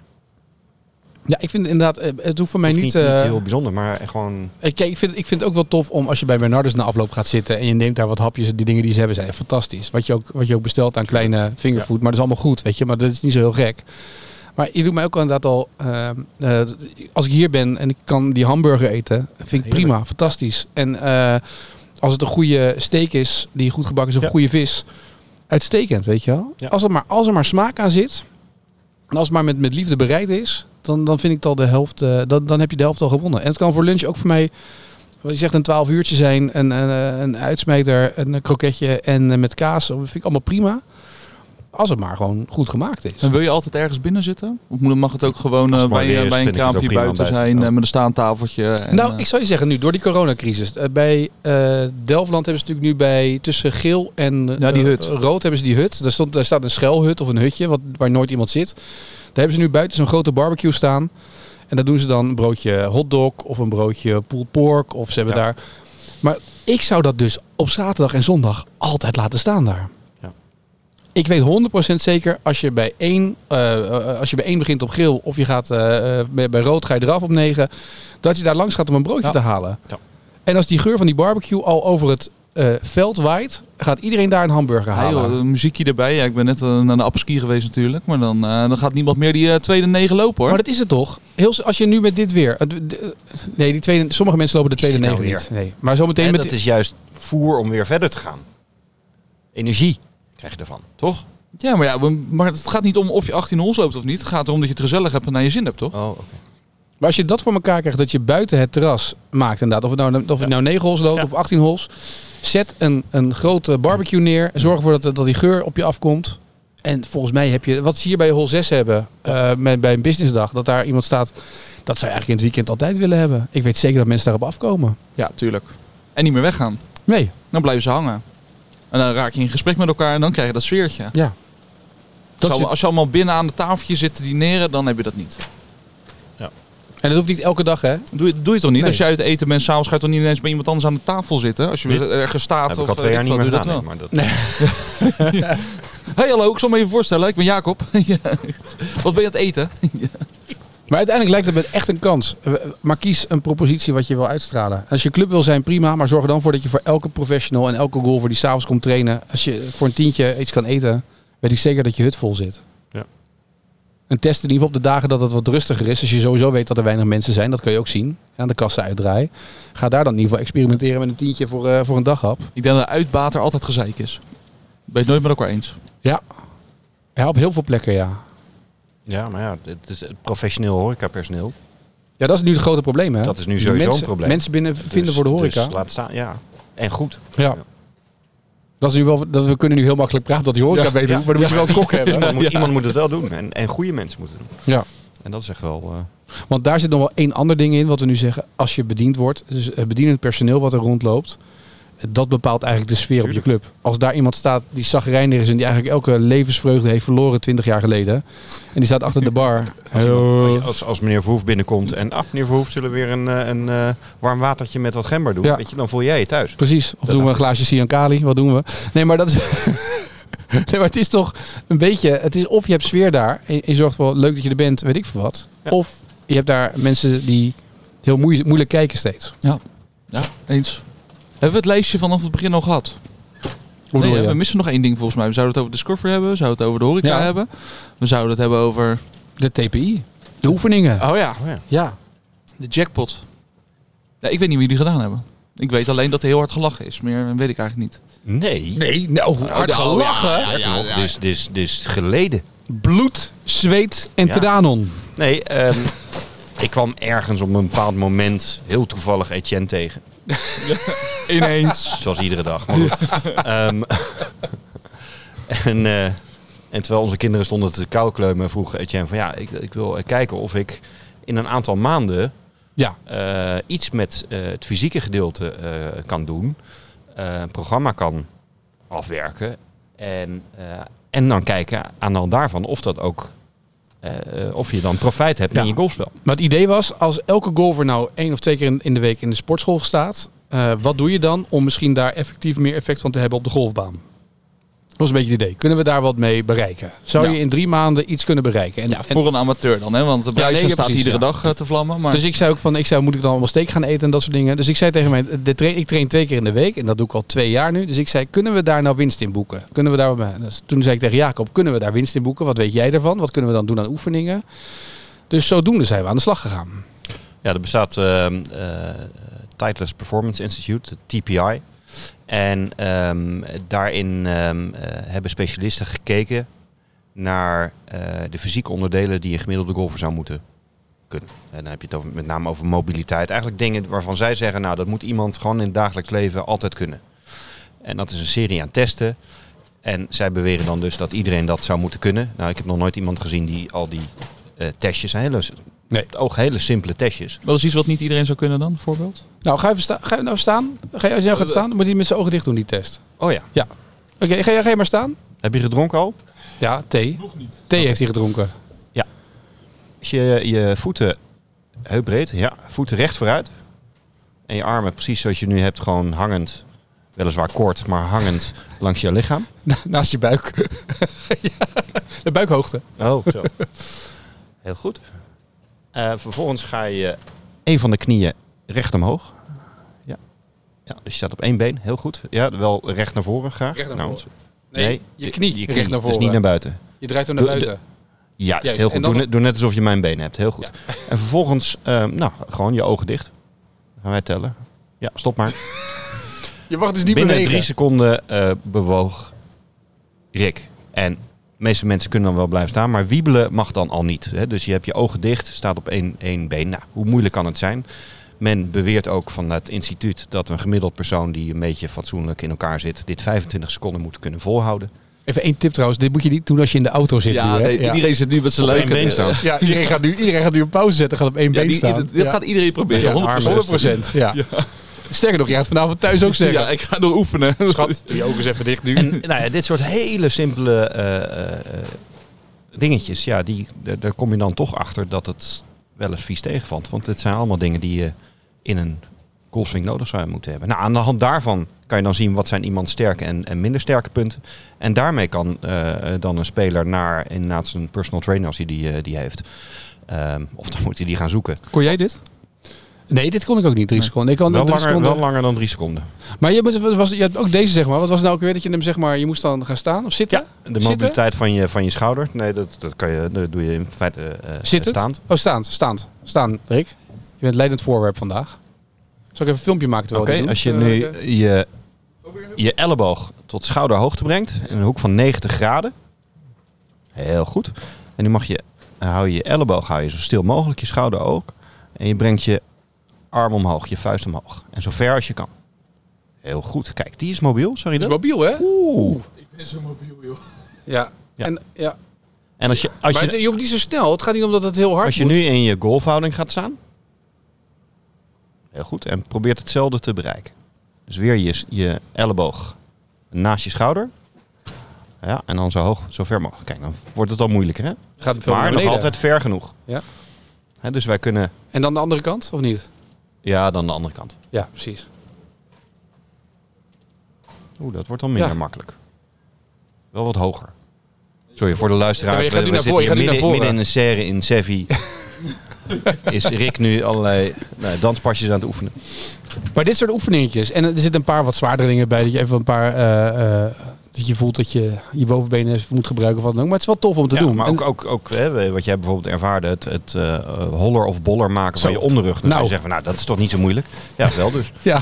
Ja, ik vind inderdaad, eh, het hoeft voor mij niet... niet, niet eh, heel bijzonder, maar gewoon... Ik, ik, vind, ik vind het ook wel tof om als je bij Bernardus na afloop gaat zitten en je neemt daar wat hapjes, die dingen die ze hebben zijn fantastisch. Wat je ook, wat je ook bestelt aan kleine fingerfood, maar dat is allemaal goed, weet je, maar dat is niet zo heel gek. Maar je doet mij ook inderdaad al, eh, eh, als ik hier ben en ik kan die hamburger eten, vind ik prima, fantastisch. En als het een goede steak is, die goed gebakken is, of Ja. goede vis, uitstekend, weet je wel. Als, er maar, als er maar smaak aan zit, en als het maar met, met liefde bereid is, dan, dan vind ik het al de helft, eh, dan, dan heb je de helft al gewonnen. En het kan voor lunch ook voor mij, wat je zegt, een 12 uurtje zijn, een, een, een uitsmijter, een kroketje en eh, met kaas. Dat vind ik allemaal prima. Als het maar gewoon goed gemaakt is. En wil je altijd ergens binnen zitten? Of moet- mag het ook gewoon eh, het bij, is, bij een kraampje buiten buiten. zijn Ja. met een staantafeltje? En, nou, ik zou je zeggen nu, door die coronacrisis. bij eh Delftland hebben ze natuurlijk nu bij tussen geel en Ja, die hut. rood hebben ze die hut. Daar, stond, daar staat een schuilhut of een hutje wat, waar nooit iemand zit. Daar hebben ze nu buiten zo'n grote barbecue staan. En daar doen ze dan een broodje hotdog of een broodje pulled pork. Of ze hebben Ja. daar... Maar ik zou dat dus op zaterdag en zondag altijd laten staan daar. Ja. Ik weet 100% zeker als je bij één, eh, eh, als je bij één begint op geel of je gaat eh, eh, bij, bij rood ga je eraf op 9, dat je daar langs gaat om een broodje Ja. te halen. Ja. En als die geur van die barbecue al over het eh, veld waait, gaat iedereen daar een hamburger Ja, halen. joh, een muziekje erbij. Ja, ik ben net eh, naar de appeski geweest natuurlijk. Maar dan, eh, dan gaat niemand meer die eh, tweede negen lopen hoor. Maar dat is het toch? Heel, als je nu met dit weer. Nee, die tweede, sommige mensen lopen de tweede het negen nou niet. Nee. Maar zometeen En met. dat is juist voer om weer verder te gaan. Energie krijg je ervan, toch? Ja, maar, ja, we- maar het gaat niet om of je 18 holes loopt of niet. Het gaat erom dat je het gezellig hebt en naar je zin hebt, toch? Oh, oké. Maar als je dat voor elkaar krijgt, dat je buiten het terras maakt inderdaad. Of het nou, of het nou 9 holes loopt Ja. of 18 holes. Zet een, een grote barbecue neer. Zorg ervoor dat, dat die geur op je afkomt. En volgens mij heb je, wat ze hier bij hol 6 hebben, eh, met, bij een businessdag, dat daar iemand staat. Dat zou je eigenlijk in het weekend altijd willen hebben. Ik weet zeker dat mensen daarop afkomen. Ja, tuurlijk. En niet meer weggaan. Nee, Dan blijven ze hangen. En dan raak je in gesprek met elkaar en dan krijg je dat sfeertje. ja. Dat Als, zit- als je allemaal binnen aan de tafeltje zit te dineren, dan heb je dat niet. En dat hoeft niet elke dag, hè? Doe je, doe je toch niet? Nee. Als je uit eten bent, s'avonds ga je toch niet ineens bij iemand anders aan de tafel zitten? Als je Nee. weer ergens staat heb ik of al twee eh, jaar niet meer gedaan. dat nee, maar dat, Hey hallo, ik zal me even voorstellen. Ik ben Jacob. Ja. Wat ben je aan het eten? Maar uiteindelijk lijkt het me echt een kans. Eh, Maar kies een propositie wat je wil uitstralen. Als je club wil zijn, prima. Maar zorg er dan voor dat je voor elke professional en elke golfer die s'avonds komt trainen. Als je voor een tientje iets kan eten, weet ik zeker dat je hut vol zit. Ja. En test in ieder geval op de dagen dat het wat rustiger is. Als je sowieso weet dat er weinig mensen zijn, dat kun je ook zien. Aan de kassa uitdraaien. Ga daar dan in ieder geval experimenteren met een tientje voor, eh, voor een daghap. Ik denk dat de uitbater altijd gezeik is. Ben je het nooit met elkaar eens? Ja. Ja, op heel veel plekken, ja. ja, maar ja, het is het professioneel horecapersoneel. Ja, dat is nu het grote probleem, hè? Dat is nu sowieso mensen, een probleem. Mensen binnen vinden Dus- voor de horeca. Dus laat staan, ja. En goed. Ja. Dat is nu wel, dat, we kunnen nu heel makkelijk praten dat die horeca Ja. beter maar dan moet je wel een kok hebben. Iemand, moet, iemand moet het wel doen. En, en goede mensen moeten het doen. Ja. En dat is echt wel... eh, Want daar zit nog wel één ander ding in, wat we nu zeggen. Als je bediend wordt, dus het bedienend personeel wat er rondloopt, dat bepaalt eigenlijk de sfeer op je club. Als daar iemand staat die zagrijnig is en die eigenlijk elke levensvreugde heeft verloren 20 jaar geleden. En die staat achter de bar. Als, iemand- als, als, meneer Verhoef binnenkomt en ah, meneer Verhoef zullen we weer een, eh, een eh, warm watertje met wat gember doen, Ja. weet je, dan voel jij je thuis. Precies. Of doen we een glaasje Siankali? Wat doen we? Nee, maar dat is. nee, maar het is toch een beetje. Het is of je hebt sfeer daar en je zorgt voor leuk dat je er bent, weet ik veel wat. Ja. Of je hebt daar mensen die heel moeilijk, moeilijk kijken steeds. Ja, eens. Hebben we het lijstje vanaf het begin al gehad? Nee, we missen nog één ding volgens mij. We zouden het over Discovery hebben. We zouden het over de horeca Ja. hebben. We zouden het hebben over... De TPI. De oefeningen. Oh ja, Oh ja. Ja. de jackpot. Ja, ik weet niet wie die gedaan hebben. Ik weet alleen dat er heel hard gelachen is. Meer weet ik eigenlijk niet. Nee. Nee, nou, hard oh, gelachen. ja, dit, is, dit is geleden. Bloed, zweet en Ja. tranon. Nee, ehm, ik kwam ergens op een bepaald moment heel toevallig Etienne tegen. Ineens. Zoals iedere dag. Maar goed. Ehm, en, eh, en terwijl onze kinderen stonden te koukleumen, vroeg Etienne van ja, ik, ik wil kijken of ik in een aantal maanden Ja. eh, iets met eh, het fysieke gedeelte kan doen. een programma kan afwerken. En, en dan kijken aan de hand daarvan of dat ook. Eh, of je dan profijt hebt Ja. in je golfspel. Maar het idee was, als elke golfer nou één of twee keer in, in de week in de sportschool staat, eh, wat doe je dan om misschien daar effectief meer effect van te hebben op de golfbaan? Dat was een beetje het idee. Kunnen we daar wat mee bereiken? Zou Ja. je in drie maanden iets kunnen bereiken? En, Ja, en- voor een amateur dan, hè? Want de Ja, Bryson nee, ja, staat precies, iedere ja. dag eh, te vlammen. Maar dus ik zei ook van, ik zei, moet ik dan allemaal steek gaan eten en dat soort dingen? Dus ik zei tegen mij, de tra- ik train twee keer in de week en dat doe ik al twee jaar nu. Dus ik zei, kunnen we daar nou winst in boeken? Kunnen we daar, dus toen zei ik tegen Jacob, kunnen we daar winst in boeken? Wat weet jij daarvan? Wat kunnen we dan doen aan oefeningen? Dus zodoende zijn we aan de slag gegaan. Ja, er bestaat ehm eh, Titleist Performance Institute, de TPI. En ehm, daarin ehm, eh, hebben specialisten gekeken naar eh, de fysieke onderdelen die een gemiddelde golfer zou moeten kunnen. En dan heb je het over, met name over mobiliteit. Eigenlijk dingen waarvan zij zeggen, nou dat moet iemand gewoon in het dagelijks leven altijd kunnen. En dat is een serie aan testen. En zij beweren dan dus dat iedereen dat zou moeten kunnen. Nou, ik heb nog nooit iemand gezien die al die eh, testjes, hele, Nee. het oog hele simpele testjes. Wat is iets wat niet iedereen zou kunnen dan, bijvoorbeeld? Nou, ga, even sta- ga je nou staan? Ga je, als je nou gaat staan, dan moet hij met zijn ogen dicht doen, die test. Oh ja. Oké, ga, je- ga je maar staan? Heb je gedronken al? Ja, thee. Thee heeft hij gedronken. Als je je voeten heupbreed, ja, voeten recht vooruit. En je armen precies zoals je nu hebt, gewoon hangend. Weliswaar kort, maar hangend langs je lichaam. Naast je buik. ja, de buikhoogte. Oh, zo. Heel goed. Eh, vervolgens ga je een van de knieën recht omhoog. Ja. ja. Dus je staat op één been. Heel goed. Ja, wel recht naar voren graag. Recht naar Nou, voren. Nee, je knie, je recht naar Dus voren. niet naar buiten. Je draait hem naar buiten. Juist, Juist. heel goed. Doe, net- doe net alsof je mijn been hebt. Heel goed. En vervolgens, eh, nou, gewoon je ogen dicht. Dan gaan wij tellen. Ja, stop maar. Je mag dus niet Binnen bewegen. drie seconden eh, bewoog Rick. En de meeste mensen kunnen dan wel blijven staan, maar wiebelen mag dan al niet. Hè? Dus je hebt je ogen dicht, staat op één, één been. Nou, hoe moeilijk kan het zijn? Men beweert ook van het instituut dat een gemiddeld persoon die een beetje fatsoenlijk in elkaar zit, dit 25 seconden moet kunnen volhouden. Even één tip trouwens. Dit moet je niet doen als je in de auto zit Ja, nu, hè? nee, iedereen zit nu met zijn Op leuke... been staan. Ja, iedereen gaat, nu, iedereen gaat nu een pauze zetten. Gaat op één Ja, been die- staan. dit Ja. gaat iedereen proberen, Ja, 100%. 100 procent. Ja. Sterker nog, je gaat vanavond thuis ook zeggen. Ja, ik ga door oefenen. Schat, je ogen is even dicht nu. En nou ja, dit soort hele simpele eh, eh, dingetjes, ja, die, da- daar kom je dan toch achter dat het wel eens vies tegenvalt. Want het zijn allemaal dingen die je in een golfswing nodig zou moeten hebben. Nou, aan de hand daarvan kan je dan zien wat zijn iemands sterke en, en minder sterke punten. En daarmee kan eh, dan een speler naar inderdaad zijn personal trainer als hij die, die heeft. Ehm, of dan moet hij die gaan zoeken. Kon jij dit? Nee, dit kon ik ook niet. Drie seconden. Ik kon Wel drie langer, seconden. wel langer dan drie seconden. Maar je, moet- wat was, je had ook deze, zeg maar. Wat was nou ook weer? Dat je hem, zeg maar, je moest dan gaan staan of zitten? De Zitten? mobiliteit van je, van je schouder, nee, dat, dat, kan je, dat doe je in feite eh Zittend? staand. Oh, staand. Staand. Staan, Rick. Je bent leidend voorwerp vandaag. Zal ik even een filmpje maken Oké, terwijl als je Eh, nu je, je elleboog tot schouderhoogte brengt, in een hoek van 90 graden. Heel goed. En nu mag je, hou je je elleboog hou je zo stil mogelijk, je schouder ook. En je brengt je arm omhoog, je vuist omhoog. En zo ver als je kan. Heel goed. Kijk, die is mobiel. Sorry Dat is mobiel, hè? Oeh. Ik ben zo mobiel, joh. Ja. Ja. En, ja. En als je, als maar je, je hoeft niet zo snel. Het gaat niet om dat het heel hard als je moet. nu in je golfhouding gaat staan. Heel goed. En probeert hetzelfde te bereiken. Dus weer je, je elleboog naast je schouder. Ja, en dan zo hoog, zo ver mogelijk. Kijk, dan wordt het al moeilijker, hè? gaat veel Maar nog altijd ver genoeg. Ja. Hè, dus wij kunnen... En dan de andere kant, of niet? Ja, dan de andere kant. Ja, precies. Oeh, dat wordt dan minder Ja. makkelijk. Wel wat hoger. Sorry voor de luisteraars. Ja, we zitten hier midden in een serre in Sevi. is Rick nu allerlei nou, danspasjes aan het oefenen. Maar dit soort oefeningetjes. En er zitten een paar wat zwaardere dingen bij. Dat je even een paar... eh, eh, dat je voelt dat je je bovenbenen moet gebruiken of wat dan ook. Maar het is wel tof om te Ja, doen. maar En- ook, ook, ook hè, wat jij bijvoorbeeld ervaarde, het, het eh, holler of boller maken van je onderrug. Dan Nou. zou je zeggen, van, nou dat is toch niet zo moeilijk? Ja, wel dus. ja.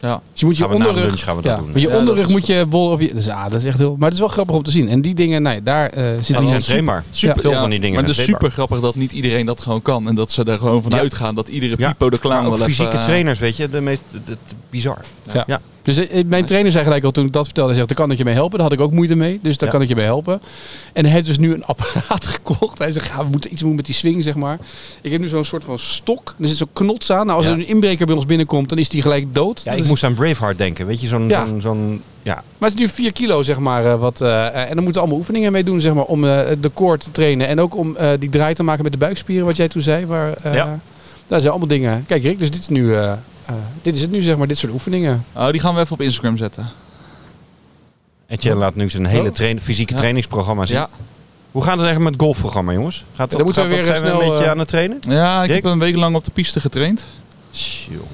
Ja. Dus je moet je Gaan we onderrug... gaan we dat ja, doen. Met je Ja, onderrug moet je bol op je... Dus, ah, dat is echt heel... Maar het is wel grappig om te zien. En die dingen, nee, daar eh Ja, zitten die zijn trainbaar. Super, Veel ja, van die dingen Maar het is trainbaar. super grappig dat niet iedereen dat gewoon kan. En dat ze er gewoon van Ja. uitgaan dat iedere Ja. pipo de clown wel fysieke even... eh, trainers, weet je, de meest de, de- bizar. Ja. Dus eh, mijn trainer zei gelijk al toen ik dat vertelde, hij zegt, daar kan ik je mee helpen. Daar had ik ook moeite mee, dus daar Ja. kan ik je mee helpen. En hij heeft dus nu een apparaat gekocht. Hij zegt, ja, we moeten iets doen met die swing, zeg maar. Ik heb nu zo'n soort van stok. Er zit zo'n knots aan. Nou, als Ja. er een inbreker bij ons binnenkomt, dan is die gelijk dood. Ja, Dat ik is- moest aan Braveheart denken, weet je, zo'n... Ja. zo'n zo'n- ja. Maar het is nu 4 kilo, zeg maar. eh, wat, eh, en dan moeten we allemaal oefeningen mee doen, zeg maar, om de core te trainen. En ook om die draai te maken met de buikspieren, wat jij toen zei. Waar, Ja. Dat zijn allemaal dingen. Kijk Rick, dus dit is nu... eh, dit is het nu, zeg maar, dit soort oefeningen. Oh, die gaan we even op Instagram zetten. Etienne laat nu zijn hele Oh. train, fysieke Ja. trainingsprogramma zien. Ja, Hoe gaat het eigenlijk met het golfprogramma, jongens? Gaat dat, dan moeten gaat we dat- weer zijn we snel, een beetje eh, aan het trainen? ja ik heb een week lang op de piste getraind. Jongen.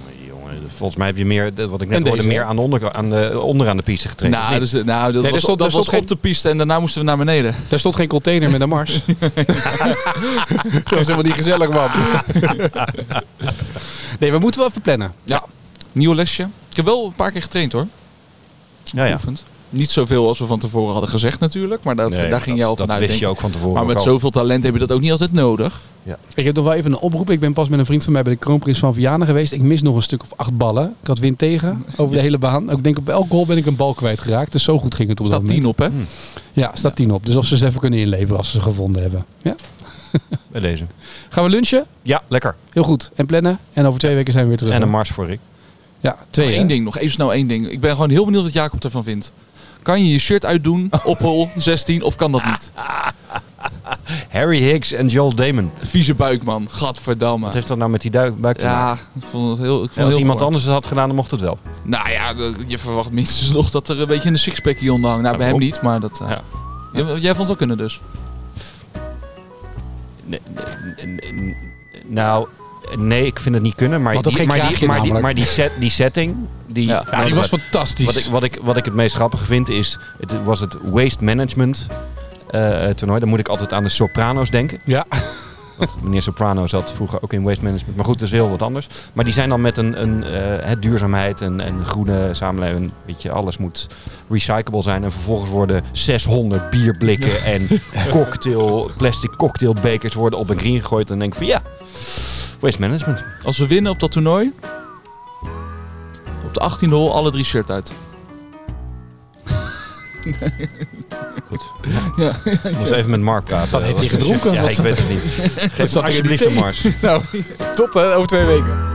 Volgens mij heb je meer, wat ik net hoorde, meer aan de onder, aan de, onderaan de piste getraind. Nou, dus, eh, nou, dat er was, stond- dat was stond op de piste en daarna moesten we naar beneden. Daar stond geen container met een mars. dat is helemaal niet gezellig, man. nee, we moeten wel even plannen. Nieuw lesje. Ik heb wel een paar keer getraind hoor. ja, ja. Geoefend. Niet zoveel als we van tevoren hadden gezegd natuurlijk. Maar dat, Nee, daar ging je dat, al dat vanuit. wist je ook van tevoren. ik. Maar met zoveel talent heb je dat ook niet altijd nodig. Ik heb nog wel even een oproep. Ik ben pas met een vriend van mij bij de Kroonprins van Vianen geweest. Ik mis nog een stuk of acht ballen. Ik had wind tegen over de hele baan. Ik denk op elk goal ben ik een bal kwijtgeraakt. Dus zo goed ging het op Er dat staat moment. tien op hè. Ja, staat tien op. Dus of ze ze even kunnen inleveren als ze ze gevonden hebben. Ja. Bij deze. Gaan we lunchen? Ja, lekker. Heel goed. En plannen. En over twee weken zijn we weer terug. En een mars voor Rick. Ja, twee. Één ding, nog even snel één ding. Ik ben gewoon heel benieuwd wat Jacob ervan vindt. Kan je je shirt uitdoen op hol 16 of kan dat niet? Harry Higgs en Joel Damon. Vieze buik man, gadverdamme. Wat heeft dat nou met die duik, buik te maken? Ja, ik vond het heel, ik vond En als heel iemand anders het had gedaan, dan mocht het wel. Nou ja, je verwacht minstens nog dat er een beetje een sixpackje onder hangt. Nou, bij hem niet, maar dat... eh, Ja. Jij vond het wel kunnen dus. Nee, nee, nee, nou, nee, ik vind het niet kunnen. Maar die, maar die, maar die, maar die, set, die setting... Die, Ja. Ja, die was fantastisch. wat, ik, wat, ik, wat ik het meest grappig vind is... Het was het waste management eh, toernooi. Dan moet ik altijd aan de Sopranos denken. Ja. Want meneer Soprano zat vroeger ook in waste management. Maar goed, dat is heel wat anders. Maar die zijn dan met een, een eh, het duurzaamheid en, en groene samenleving. Weet je, alles moet recyclable zijn. En vervolgens worden 600 bierblikken en cocktail, plastic cocktailbekers worden op een green gegooid. En dan denk ik van ja, waste management. Als we winnen op dat toernooi... Op de 18e hol alle drie shirt uit. Goed. Ja. Ik moet even met Mark praten. Wat heeft hij gedronken? Ja, ik weet het niet. Geef die alsjeblieft Mars. Nou, tot hè, over twee weken.